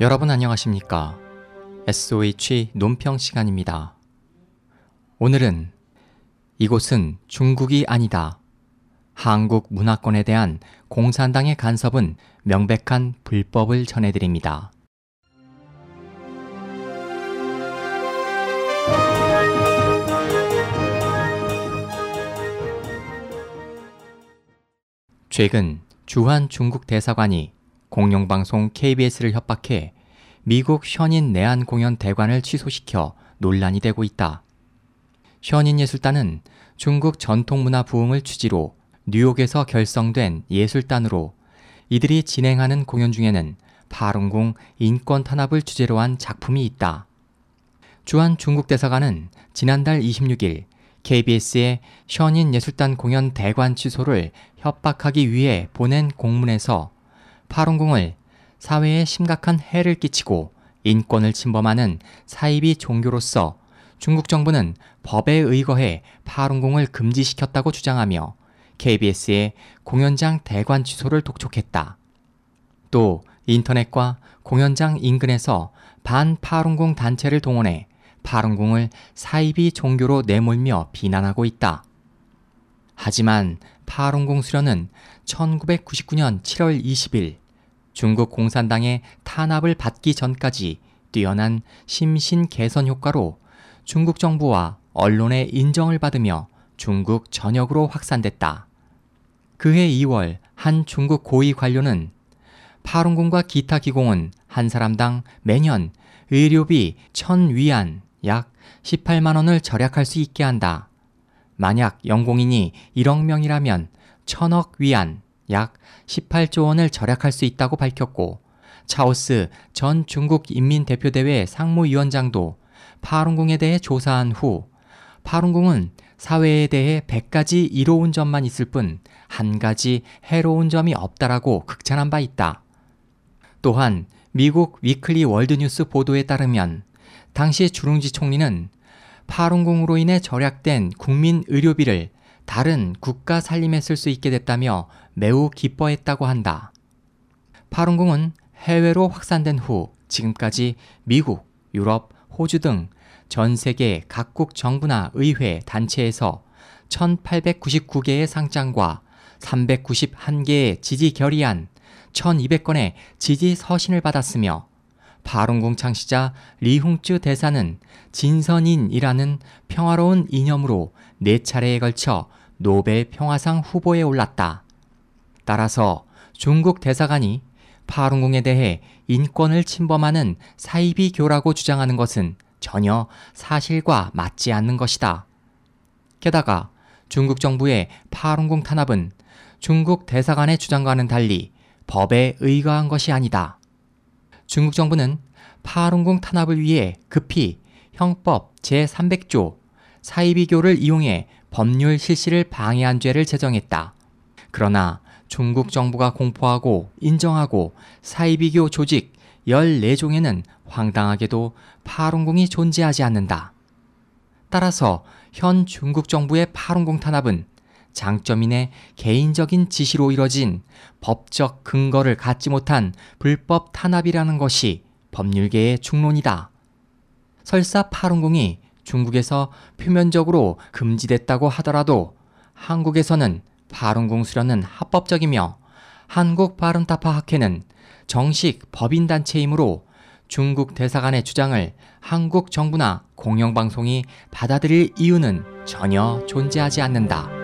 여러분 안녕하십니까? SOH 논평 시간입니다. 오늘은 이곳은 중국이 아니다. 한국 문화권에 대한 공산당의 간섭은 명백한 불법을 전해드립니다. 최근 주한 중국 대사관이 공영방송 KBS를 협박해 미국 현인 내한 공연 대관을 취소시켜 논란이 되고 있다. 현인 예술단은 중국 전통문화 부흥을 취지로 뉴욕에서 결성된 예술단으로 이들이 진행하는 공연 중에는 파룬궁 인권 탄압을 주제로 한 작품이 있다. 주한 중국 대사관은 지난달 26일 KBS의 현인 예술단 공연 대관 취소를 협박하기 위해 보낸 공문에서 파룬궁을 사회에 심각한 해를 끼치고 인권을 침범하는 사이비 종교로서 중국 정부는 법에 의거해 파룬궁을 금지시켰다고 주장하며 KBS의 공연장 대관 취소를 독촉했다. 또 인터넷과 공연장 인근에서 반 파룬궁 단체를 동원해 파룬궁을 사이비 종교로 내몰며 비난하고 있다. 하지만 파룬궁 수련은 1999년 7월 20일 중국 공산당의 탄압을 받기 전까지 뛰어난 심신 개선 효과로 중국 정부와 언론의 인정을 받으며 중국 전역으로 확산됐다. 그해 2월 한 중국 고위 관료는 파룬궁과 기타 기공은 한 사람당 매년 의료비 1000위안 약 18만 원을 절약할 수 있게 한다. 만약 연공인이 1억 명이라면 1000억 위안 약 18조 원을 절약할 수 있다고 밝혔고 차오스 전 중국 인민대표대회 상무위원장도 파룬궁에 대해 조사한 후 파룬궁은 사회에 대해 100가지 이로운 점만 있을 뿐 한 가지 해로운 점이 없다라고 극찬한 바 있다. 또한 미국 위클리 월드뉴스 보도에 따르면 당시 주룽지 총리는 파룬궁으로 인해 절약된 국민 의료비를 다른 국가 살림에 쓸 수 있게 됐다며 매우 기뻐했다고 한다. 파룬궁은 해외로 확산된 후 지금까지 미국, 유럽, 호주 등 전 세계 각국 정부나 의회, 단체에서 1899개의 상장과 391개의 지지 결의안, 1200건의 지지 서신을 받았으며 파룬궁 창시자 리홍쯔 대사는 진선인이라는 평화로운 이념으로 네 차례에 걸쳐 노벨 평화상 후보에 올랐다. 따라서 중국 대사관이 파룬궁에 대해 인권을 침범하는 사이비 교라고 주장하는 것은 전혀 사실과 맞지 않는 것이다. 게다가 중국 정부의 파룬궁 탄압은 중국 대사관의 주장과는 달리 법에 의거한 것이 아니다. 중국 정부는 파룬궁 탄압을 위해 급히 형법 제300조 사이비교를 이용해 법률 실시를 방해한 죄를 제정했다. 그러나 중국 정부가 공포하고 인정하고 사이비교 조직 14종에는 황당하게도 파룬궁이 존재하지 않는다. 따라서 현 중국 정부의 파룬궁 탄압은 장점인의 개인적인 지시로 이뤄진 법적 근거를 갖지 못한 불법 탄압이라는 것이 법률계의 중론이다. 설사 파룬궁이 중국에서 표면적으로 금지됐다고 하더라도 한국에서는 파룬궁 수련은 합법적이며 한국 바른타파 학회는 정식 법인 단체이므로 중국 대사관의 주장을 한국 정부나 공영방송이 받아들일 이유는 전혀 존재하지 않는다.